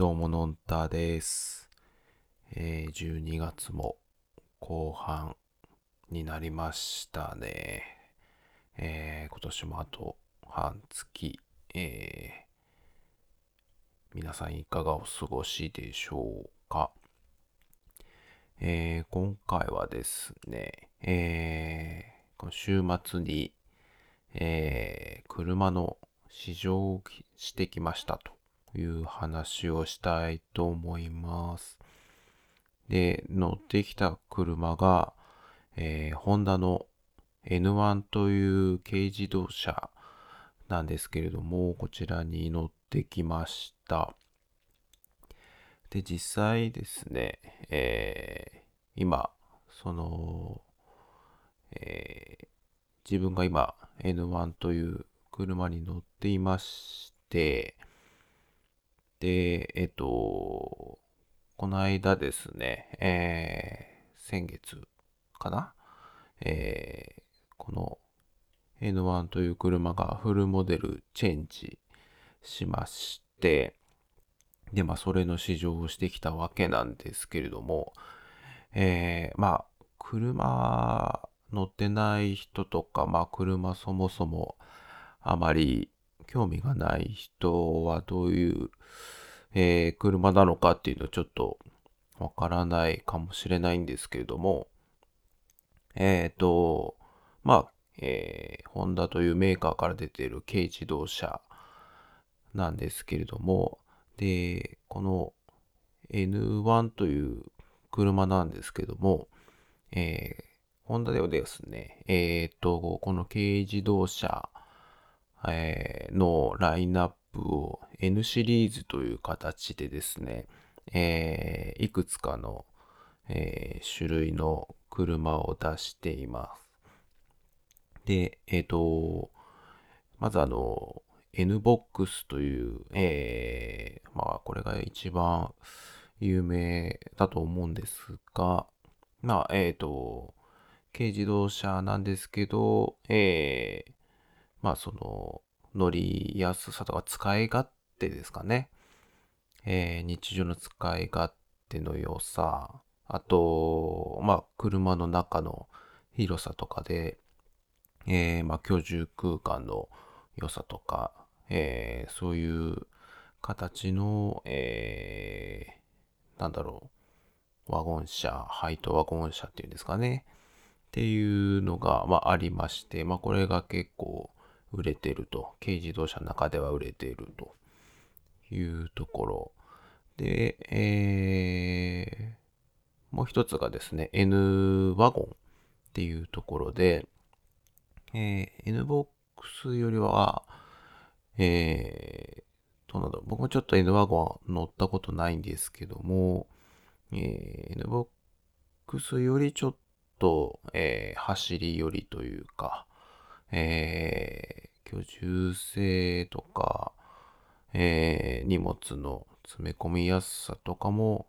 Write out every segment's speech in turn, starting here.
どうものんたです、えー、12月も後半になりましたね。えー、今年もあと半月、えー、皆さんいかがお過ごしでしょうか。えー、今回はですね、えー、この週末に、えー、車の試乗をしてきましたという話をしたいと思います。で、乗ってきた車が、えー、ホンダの N1 という軽自動車なんですけれども、こちらに乗ってきました。で、実際ですね、えー今、その、えー自分が今 N1 という車に乗っていまして、で、えっと、この間ですね、えー先月かな、えーこの N1 という車がフルモデルチェンジしまして、で、まあ、それの試乗をしてきたわけなんですけれども、えーまあ、車乗ってない人とか、まあ、車そもそもあまり興味がない人はどういう、えー車なのかっていうのちょっとわからないかもしれないんですけれども、えっ、と、まあ、えーホンダというメーカーから出ている軽自動車なんですけれども、で、この N1 という車なんですけども、えーホンダではですね、えっ、と、この軽自動車、えーのラインナップを N シリーズという形でですね、えーいくつかの、えー種類の車を出しています。で、えっ、と、まずあの、NBOX という、えーまあ、これが一番有名だと思うんですが、まあ、えっ、と、軽自動車なんですけど、えーまあ、その、乗りやすさとか使い勝手ですかね。えー日常の使い勝手の良さ、あと、まあ、車の中の広さとかで、えーまあ、居住空間の良さとか、えーそういう形の、えーなんだろう、ワゴン車、ハイトワゴン車っていうんですかね。っていうのが、まあ、ありまして、まあ、これが結構売れてると。軽自動車の中では売れているというところ。で、えーもう一つがですね、N ワゴンっていうところで、えー N ボックスよりは、えー、どうなんだろう。僕もちょっと N ワゴン乗ったことないんですけども、えー N ボックスよりちょっと、えー走り寄りというか、えー居住性とか、えー荷物の詰め込みやすさとかも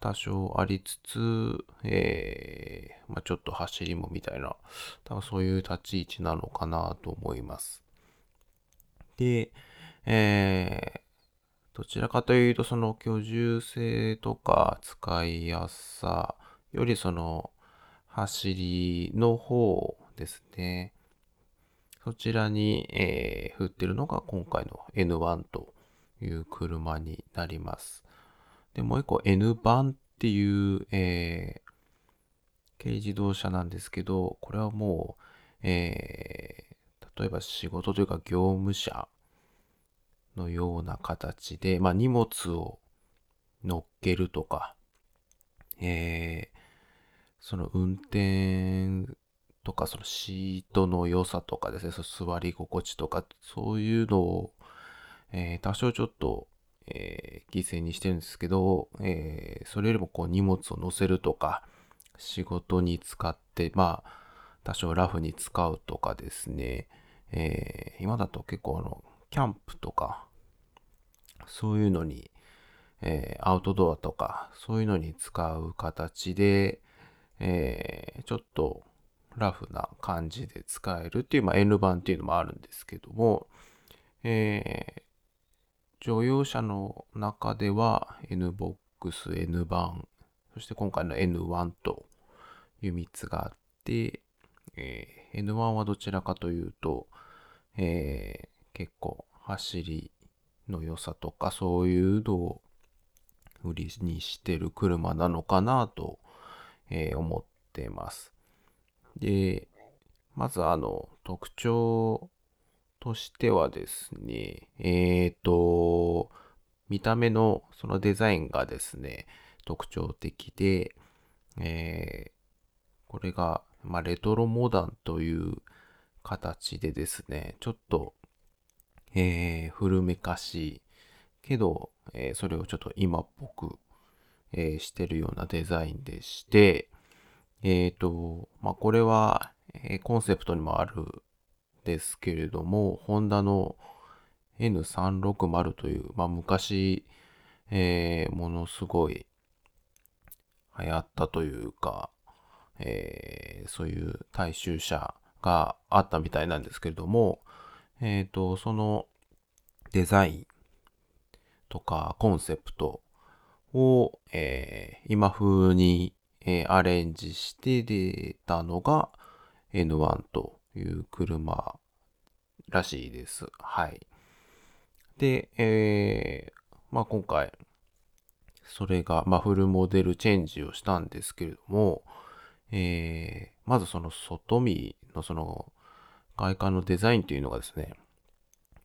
多少ありつつ、えーまあ、ちょっと走りもみたいな、多分そういう立ち位置なのかなと思います。で、えーどちらかというと、その居住性とか使いやすさよりその走りの方ですね。そちらに、えー振ってるのが今回の N1 という車になります。で、もう一個 N 版っていう、えー軽自動車なんですけど、これはもう、えー例えば仕事というか業務車のような形で、まあ荷物を乗っけるとか、えーその運転とか、そのシートの良さとかですね、その座り心地とか、そういうのを、えー多少ちょっと、えー犠牲にしてるんですけど、えーそれよりもこう荷物を乗せるとか、仕事に使って、まあ、多少ラフに使うとかですね、え今だと結構あの、キャンプとか、そういうのに、えアウトドアとか、そういうのに使う形で、えーちょっとラフな感じで使えるっていう、まあ、N 版っていうのもあるんですけども、えー乗用車の中では NBOX、N 版、そして今回の N1 という3つがあって、えー、N1 はどちらかというと、えー、結構走りの良さとかそういうのを売りにしてる車なのかなと、えー、思ってます。で、まずあの特徴としてはですね、えっ、ー、と、見た目のそのデザインがですね、特徴的で、えー、これが、まあ、レトロモダンという形でですね、ちょっと、えー、古めかしいけど、えー、それをちょっと今っぽく、え、してるようなデザインでして、えっ、と、まあ、これは、えコンセプトにもあるですけれども、ホンダの N360 という、まあ、昔、えー、ものすごい流行ったというか、えー、そういう大衆車があったみたいなんですけれども、えっ、ー、と、そのデザインとかコンセプトを、えー、今風に、えー、アレンジして出たのが N1 という車らしいです。はい。で、えー、まあ今回、それが、まあフルモデルチェンジをしたんですけれども、えー、まずその外見のその外観のデザインというのがですね、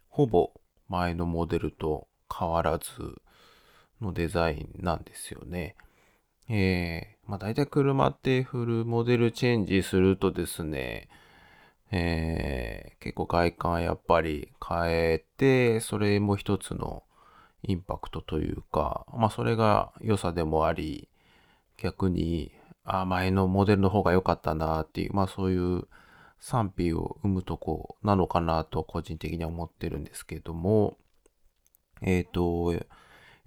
ほぼ前のモデルと変わらずのデザインなんですよね。えー、まあ大体車ってフルモデルチェンジするとですね、えー、結構外観やっぱり変えて、それも一つのインパクトというか、まあそれが良さでもあり、逆に、あ、前のモデルの方が良かったなっていう、まあそういう賛否を生むとこなのかなと個人的には思ってるんですけども、えっ、ー、と、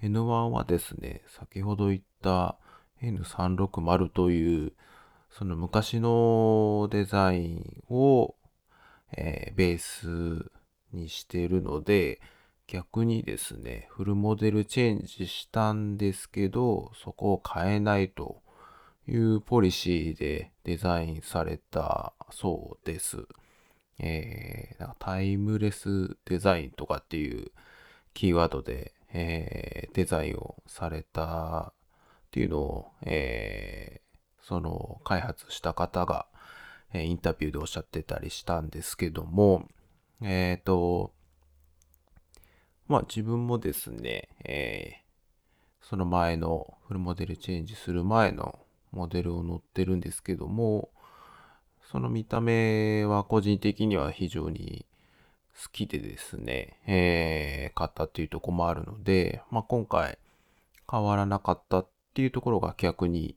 N1 はですね、先ほど言った N360 という、その昔のデザインを、えー、ベースにしているので、逆にですね、フルモデルチェンジしたんですけど、そこを変えないというポリシーでデザインされたそうです。えー、なんかタイムレスデザインとかっていうキーワードで、えー、デザインをされたっていうのを、えその開発した方が、えインタビューでおっしゃってたりしたんですけども、えっ、ー、と、まあ自分もですね、えー、その前のフルモデルチェンジする前のモデルを乗ってるんですけども、その見た目は個人的には非常に好きでですね、えー、買ったっていうとこもあるので、まあ今回変わらなかったっっていうところが逆に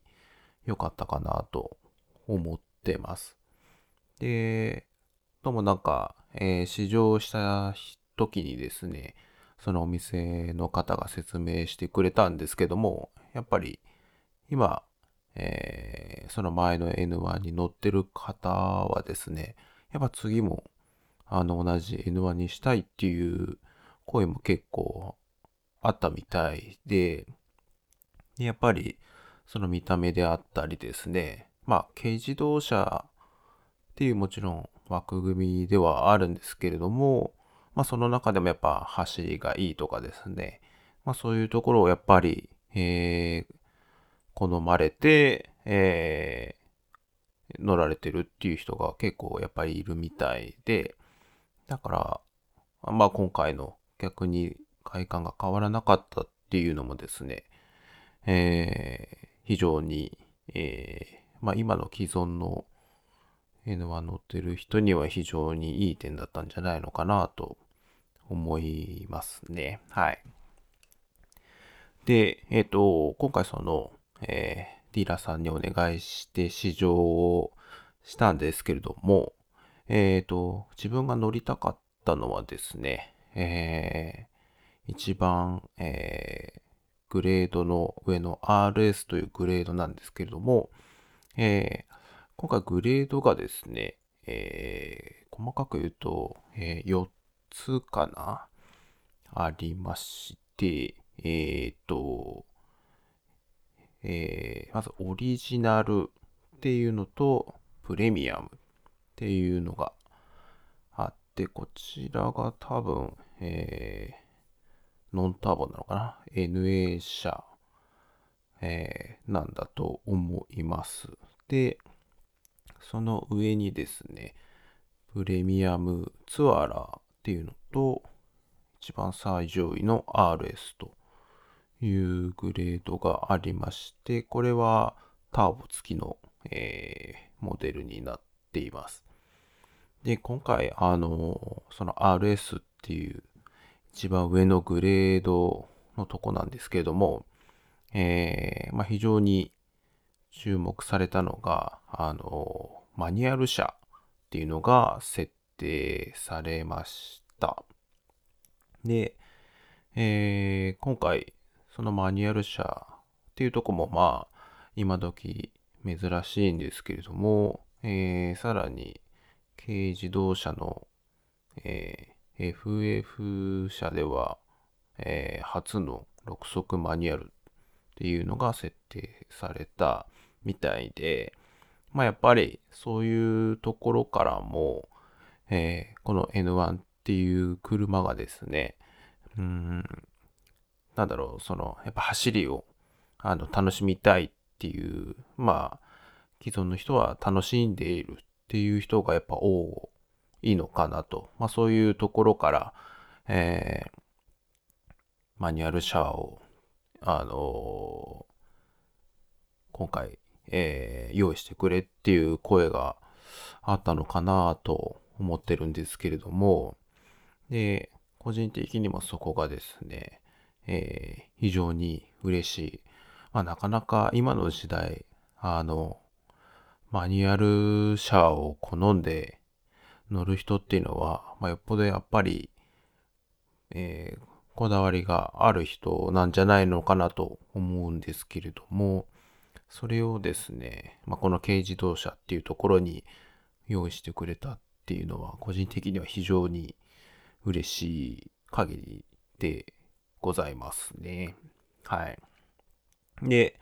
良かったかなと思ってます。で、ともなんか、えー、試乗した時にですね、そのお店の方が説明してくれたんですけども、やっぱり今、えー、その前の N1 に乗ってる方はですね、やっぱ次もあの同じ N1 にしたいっていう声も結構あったみたいで、でやっぱりその見た目であったりですね、まあ、軽自動車っていうもちろん枠組みではあるんですけれども、まあ、その中でもやっぱ走りがいいとかですね、まあ、そういうところをやっぱり、えー、好まれて、えー、乗られてるっていう人が結構やっぱりいるみたいで、だから、まあ今回の逆に外観が変わらなかったっていうのもですね、えー、非常に、えー、まあ、今の既存の N1 乗ってる人には非常にいい点だったんじゃないのかなと思いますね。はい。で、えっ、ー、と、今回その、えー、ディーラーさんにお願いして試乗をしたんですけれども、えっ、ー、と、自分が乗りたかったのはですね、えー、一番、えー、グレードの上の RS というグレードなんですけれども、えー、今回グレードがですね、えー、細かく言うと、えー、4つかなありまして、えっ、と、え、まずオリジナルっていうのと、プレミアムっていうのがあって、こちらが多分、えー、ノンターボなのかな ?NA 社、えー、なんだと思います。で、その上にですね、プレミアムツアラーっていうのと、一番最上位の RS というグレードがありまして、これはターボ付きの、えー、モデルになっています。で、今回、あの、その RS っていう一番上のグレードのとこなんですけれども、えー、まあ、非常に注目されたのが、あの、マニュアル車っていうのが設定されました。で、えー、今回、そのマニュアル車っていうとこもまあ、今時珍しいんですけれども、えー、さらに軽自動車の、えー、FF 車では、えー、初の6速マニュアルっていうのが設定されたみたいで、まあやっぱりそういうところからも、えー、この N1 っていう車がですね、うん、なんだろう、その、やっぱ走りを、あの、楽しみたいっていう、まあ、既存の人は楽しんでいるっていう人がやっぱ多いいのかなと。まあそういうところから、えー、マニュアルシャワーを、あのー、今回、えー、用意してくれっていう声があったのかなと思ってるんですけれども、で、個人的にもそこがですね、えー、非常に嬉しい。まあ、なかなか今の時代、あの、マニュアル車を好んで乗る人っていうのは、まあ、よっぽどやっぱり、えー、こだわりがある人なんじゃないのかなと思うんですけれども、それをですね、まあ、この軽自動車っていうところに用意してくれたっていうのは、個人的には非常に嬉しい限りでございますね。はい。で、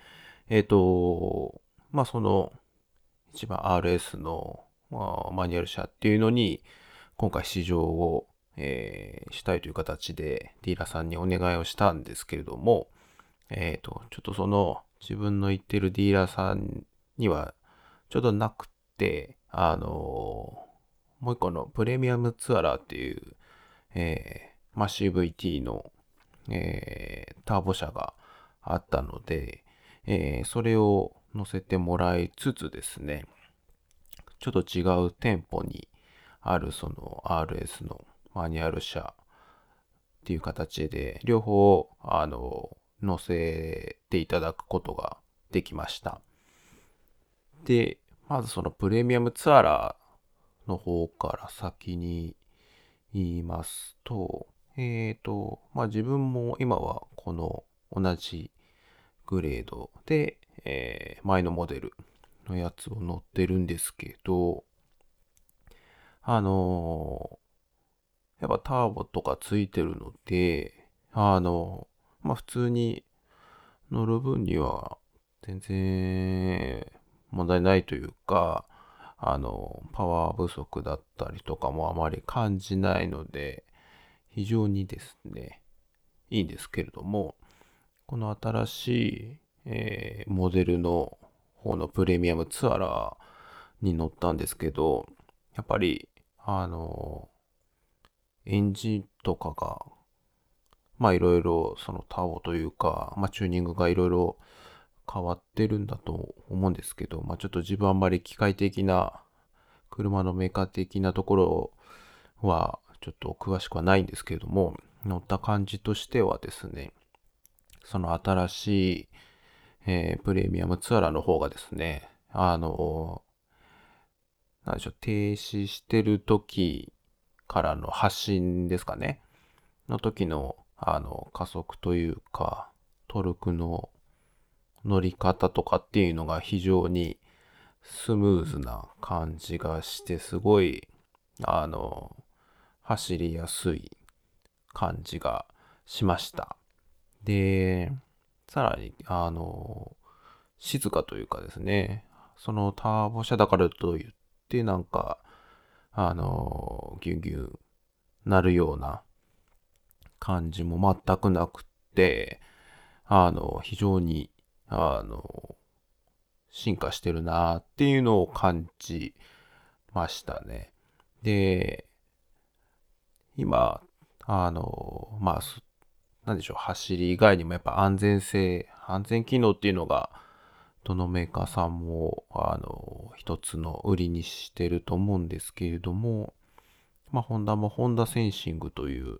えっ、ー、と、まあ、その、一番 RS の、まあ、マニュアル車っていうのに、今回試乗を、えー、したいという形でディーラーさんにお願いをしたんですけれども、えっ、ー、と、ちょっとその自分の言ってるディーラーさんにはちょっとなくて、あのもう一個のプレミアムツアラーっていう、えー、マシ VT のえー、ターボ車があったので、えー、それを乗せてもらいつつですね、ちょっと違う店舗にあるその RS のマニュアル車っていう形で、両方、あの、乗せていただくことができました。で、まずそのプレミアムツアラーの方から先に言いますと、えっ、ー、と、まあ自分も今はこの同じグレードで、えー、前のモデルのやつを乗ってるんですけど、あのー、やっぱターボとかついてるので、あの、まあ普通に乗る分には全然問題ないというか、あの、パワー不足だったりとかもあまり感じないので、非常にですね、いいんですけれども、この新しい、えー、モデルの方のプレミアムツアラーに乗ったんですけど、やっぱり、あの、エンジンとかが、まあいろいろそのタオというか、まあチューニングがいろいろ変わってるんだと思うんですけど、まあちょっと自分あんまり機械的な、車のメーカー的なところはちょっと詳しくはないんですけれども、乗った感じとしてはですね、その新しい、えー、プレミアムツアラの方がですね、あの、なんでしょう、停止してる時からの発進ですかね、の時の、あの、加速というか、トルクの乗り方とかっていうのが非常にスムーズな感じがして、すごい、あの、走りやすい感じがしました。で、さらに、あの、静かというかですね、そのターボ車だからといって、なんか、あの、ギュンギュンなるような感じも全くなくて、あの、非常に、あの、進化してるなっていうのを感じましたね。で、今、あの、まあ、なんでしょう、走り以外にもやっぱ安全性、安全機能っていうのが、どのメーカーさんも、あの、一つの売りにしてると思うんですけれども、まあ、ホンダもホンダセンシングという、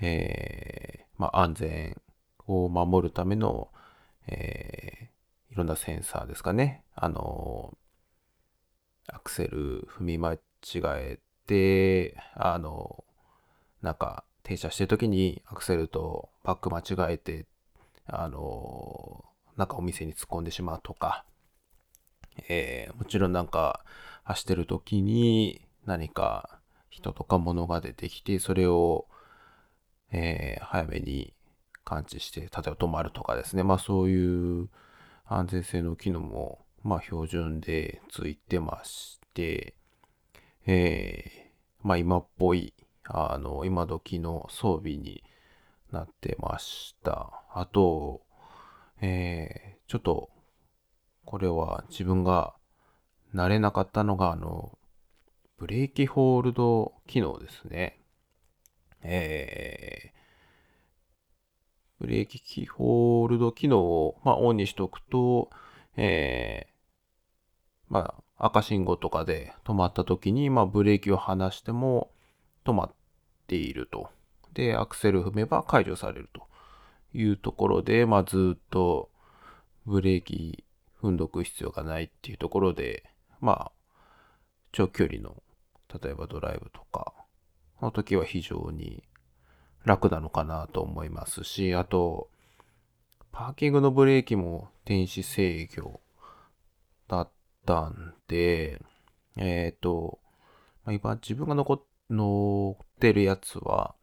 えーまあ、安全を守るための、えーいろんなセンサーですかね。あの、アクセル踏み間違えて、あの、なんか停車してる時にアクセルとバック間違えて、あの、なんかお店に突っ込んでしまうとか、えーもちろんなんか走ってる時に何か人とか物が出てきて、それを、えー早めに感知して、例えば止まるとかですね。まあそういう安全性の機能も、まあ標準でついてまして、えーまあ今っぽい、あの、今時の装備になってました。あと、えーちょっと、これは自分が慣れなかったのが、あの、ブレーキホールド機能ですね。えーブレーキホールド機能を、まあ、オンにしておくと、えーまあ、赤信号とかで止まった時に、まあ、ブレーキを離しても止まっていると。で、アクセル踏めば解除されるというところで、まあ、ずっとブレーキ踏んどく必要がないっていうところで、まあ、長距離の、例えばドライブとかの時は非常に楽なのかなと思いますし、あと、パーキングのブレーキも電子制御だったんで、えっ、と、まあ今自分が残っ乗ってるやつは、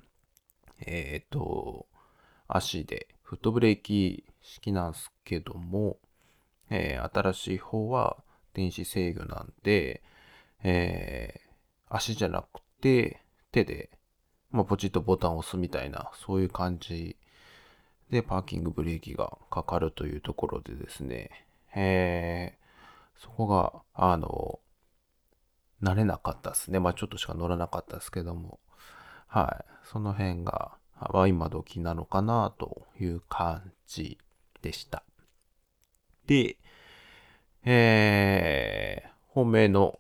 えっ、と、足でフットブレーキ式なんですけども、えー新しい方は電子制御なんで、えー足じゃなくて手でまあ、ポチッとボタンを押すみたいな、そういう感じでパーキングブレーキがかかるというところでですね、えー、そこが、あの、慣れなかったですね。まあ、ちょっとしか乗らなかったですけども、はい。その辺が、まあ、今時なのかなという感じでした。で、えー、本命の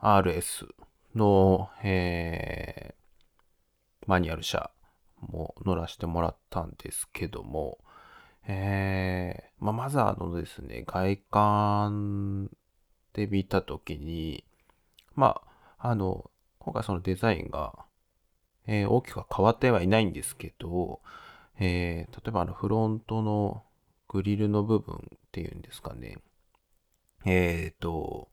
RS の、えー、マニュアル車も乗らせてもらったんですけども、えーまあ、まずあのですね、外観で見たときに、まあ、あの、今回そのデザインが、えー大きくは変わってはいないんですけど、えー例えばあのフロントのグリルの部分っていうんですかね。えっ、と、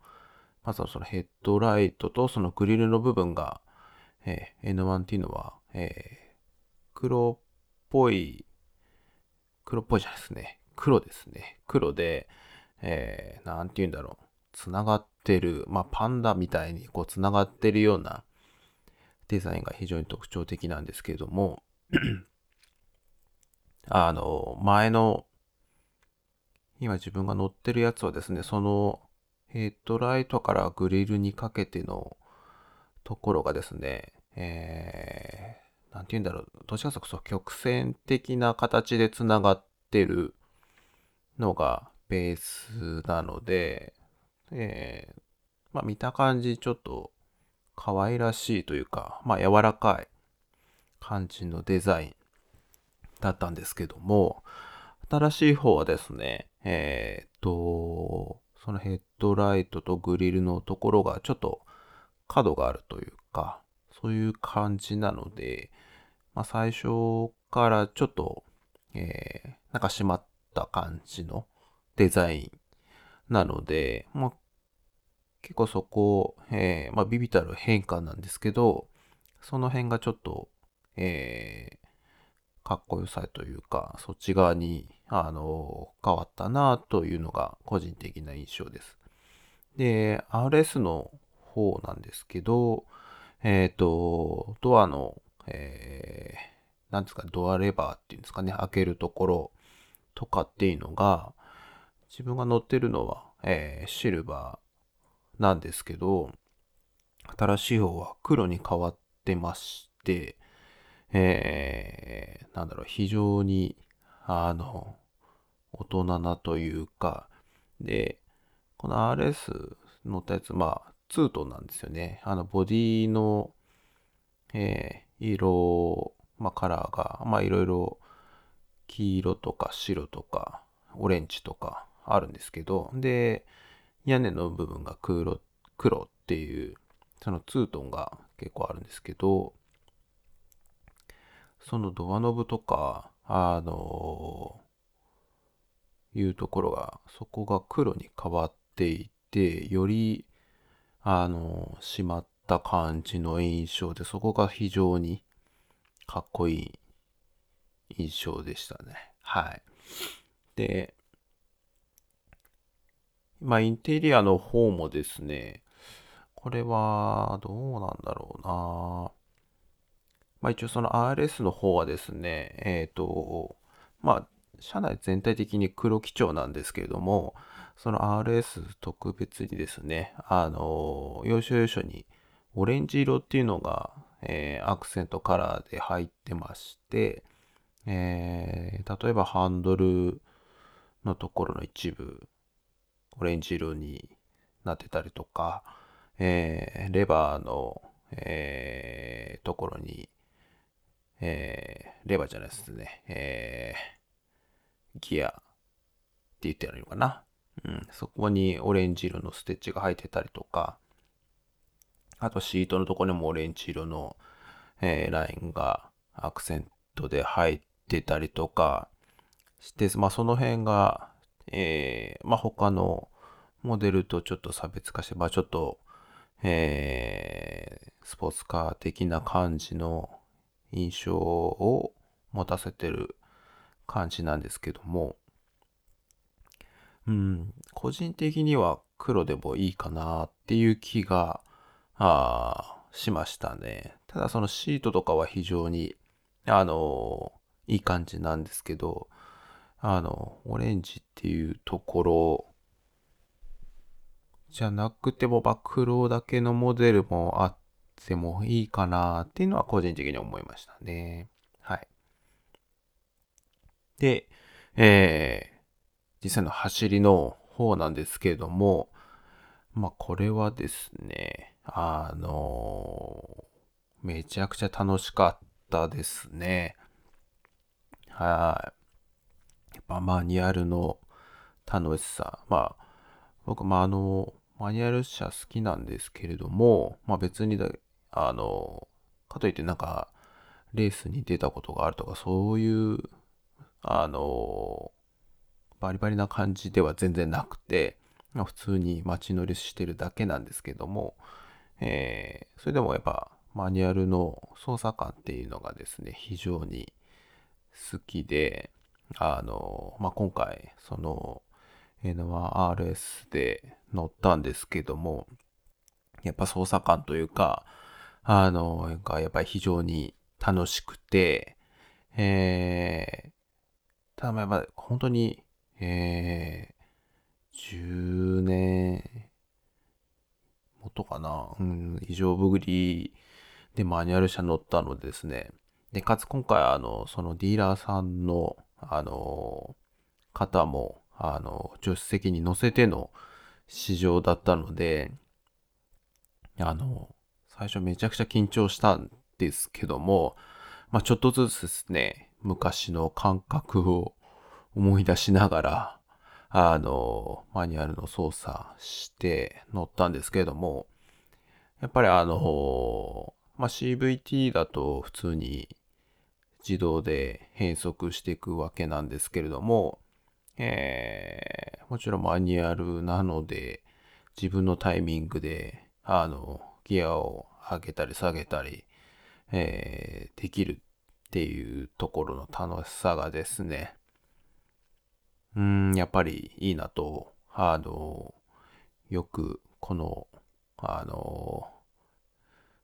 まずはそのヘッドライトとそのグリルの部分が、えー N1 っていうのは、えー黒っぽい、黒っぽいじゃないですね。黒ですね。黒で、えーなんて言うんだろう。つながってる、まあ、パンダみたいにこうつながってるようなデザインが非常に特徴的なんですけれども、あの、前の、今自分が乗ってるやつはですね、そのヘッドライトからグリルにかけてのところがですね、えー、なんて言うんだろう、どちらかというとそう曲線的な形でつながってるのがベースなので、えまあ見た感じちょっと可愛らしいというか、まあ柔らかい感じのデザインだったんですけども、新しい方はですね、えーっと、そのヘッドライトとグリルのところがちょっと角があるというか、そういう感じなので、まあ最初からちょっと、えーなんか締まった感じのデザインなので、まあ結構そこ、えーまあビビたる変化なんですけど、その辺がちょっと、えーかっこよさというか、そっち側に、あの、変わったなというのが個人的な印象です。で、RS の方なんですけど、えっ、ー、と、ドアの、えー、なんですか、ドアレバーっていうんですかね、開けるところとかっていうのが、自分が乗ってるのは、えー、シルバーなんですけど、新しい方は黒に変わってまして、えー、なんだろう、非常に、あの、大人なというか、で、この RS 乗ったやつ、まあ、ツートンなんですよね。あの、ボディの、えー、色、まあ、カラーが、まあ、いろいろ、黄色とか白とか、オレンジとかあるんですけど、で、屋根の部分が黒、黒っていう、そのツートンが結構あるんですけど、そのドアノブとか、あのいうところが、そこが黒に変わっていて、より、あの締まった感じの印象で、そこが非常にかっこいい印象でしたね。はい。で、まあ、インテリアの方もですね、これは、どうなんだろうな。まあ一応その RS の方はですね、えっ、ー、と、まあ、社内全体的に黒基調なんですけれども、その RS 特別にですね、あの、要所要所にオレンジ色っていうのが、えー、アクセントカラーで入ってまして、えー、例えばハンドルのところの一部、オレンジ色になってたりとか、えー、レバーの、えー、ところに、えー、レバーじゃないですね、えー、ギアって言ってやるのかな。うん、そこにオレンジ色のステッチが入ってたりとか、あとシートのとこにもオレンジ色の、えー、ラインがアクセントで入ってたりとかして、まあその辺が、えー、まあ他のモデルとちょっと差別化して、まあちょっと、えー、スポーツカー的な感じの印象を持たせてる感じなんですけども、うん、個人的には黒でもいいかなっていう気が、あしましたね。ただそのシートとかは非常に、あのいい感じなんですけど、あの、オレンジっていうところじゃなくても、まあ、黒だけのモデルもあっってもいいかなっていうのは個人的に思いましたね。はい。で、えー、実際の走りの方なんですけれども、まあこれはですね、あのー、めちゃくちゃ楽しかったですね。はい。やっぱマニュアルの楽しさ。まあ、僕もあの、マニュアル車好きなんですけれども、まあ別にだあの、かといってなんか、レースに出たことがあるとか、そういう、あの、バリバリな感じでは全然なくてま、普通に街乗りしてるだけなんですけども、えー、それでもやっぱマニュアルの操作感っていうのがですね、非常に好きで、あの、まあ、今回、その、N1RS で乗ったんですけども、やっぱ操作感というか、あの、がやっぱり非常に楽しくて、えー、ただやっぱ本当に、えー、10年もとかな、うん、異常ぶりでマニュアル車乗ったのですね。で、かつ今回、あの、そのディーラーさんの、あの、方も、あの、助手席に乗せての試乗だったので、あの、最初めちゃくちゃ緊張したんですけども、まあ、ちょっとずつですね、昔の感覚を思い出しながら、あの、マニュアルの操作して乗ったんですけれども、やっぱりあの、まあ、CVT だと普通に自動で変速していくわけなんですけれども、えー、もちろんマニュアルなので自分のタイミングであのギアを上げたり下げたり、えー、できるっていうところの楽しさがですね、うん、やっぱりいいなと、あの、よくこの、あの、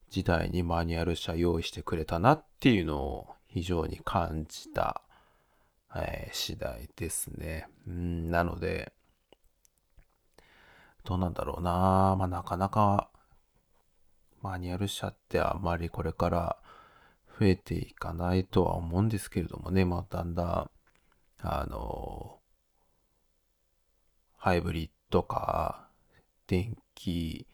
時代にマニュアル車用意してくれたなっていうのを非常に感じた、えー、次第ですね。うん、なので、どうなんだろうなまあなかなかマニュアル車ってあまりこれから増えていかないとは思うんですけれどもね、まあだんだん、あの、ハイブリッドか、電気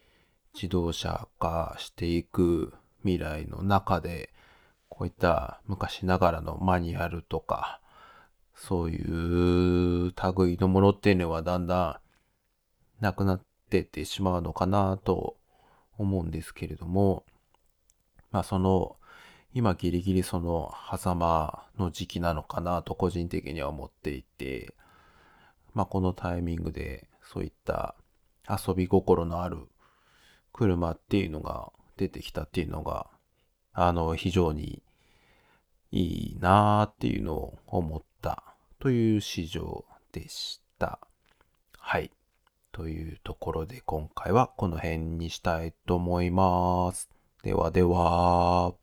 自動車化していく未来の中で、こういった昔ながらのマニュアルとか、そういう類のものっていうのはだんだんなくなってってしまうのかなと思うんですけれども、まあその、今ギリギリその狭間の時期なのかなと個人的には思っていて、まあこのタイミングでそういった遊び心のある車っていうのが出てきたっていうのが、あの、非常にいいなーっていうのを思ったという市場でした。はい。というところで今回はこの辺にしたいと思います。ではでは。